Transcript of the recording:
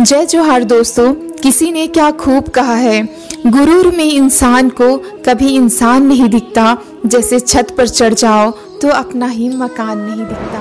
जय जोहार दोस्तों, किसी ने क्या खूब कहा है? गुरूर में इंसान को कभी इंसान नहीं दिखता। जैसे छत पर चढ़ जाओ तो अपना ही मकान नहीं दिखता।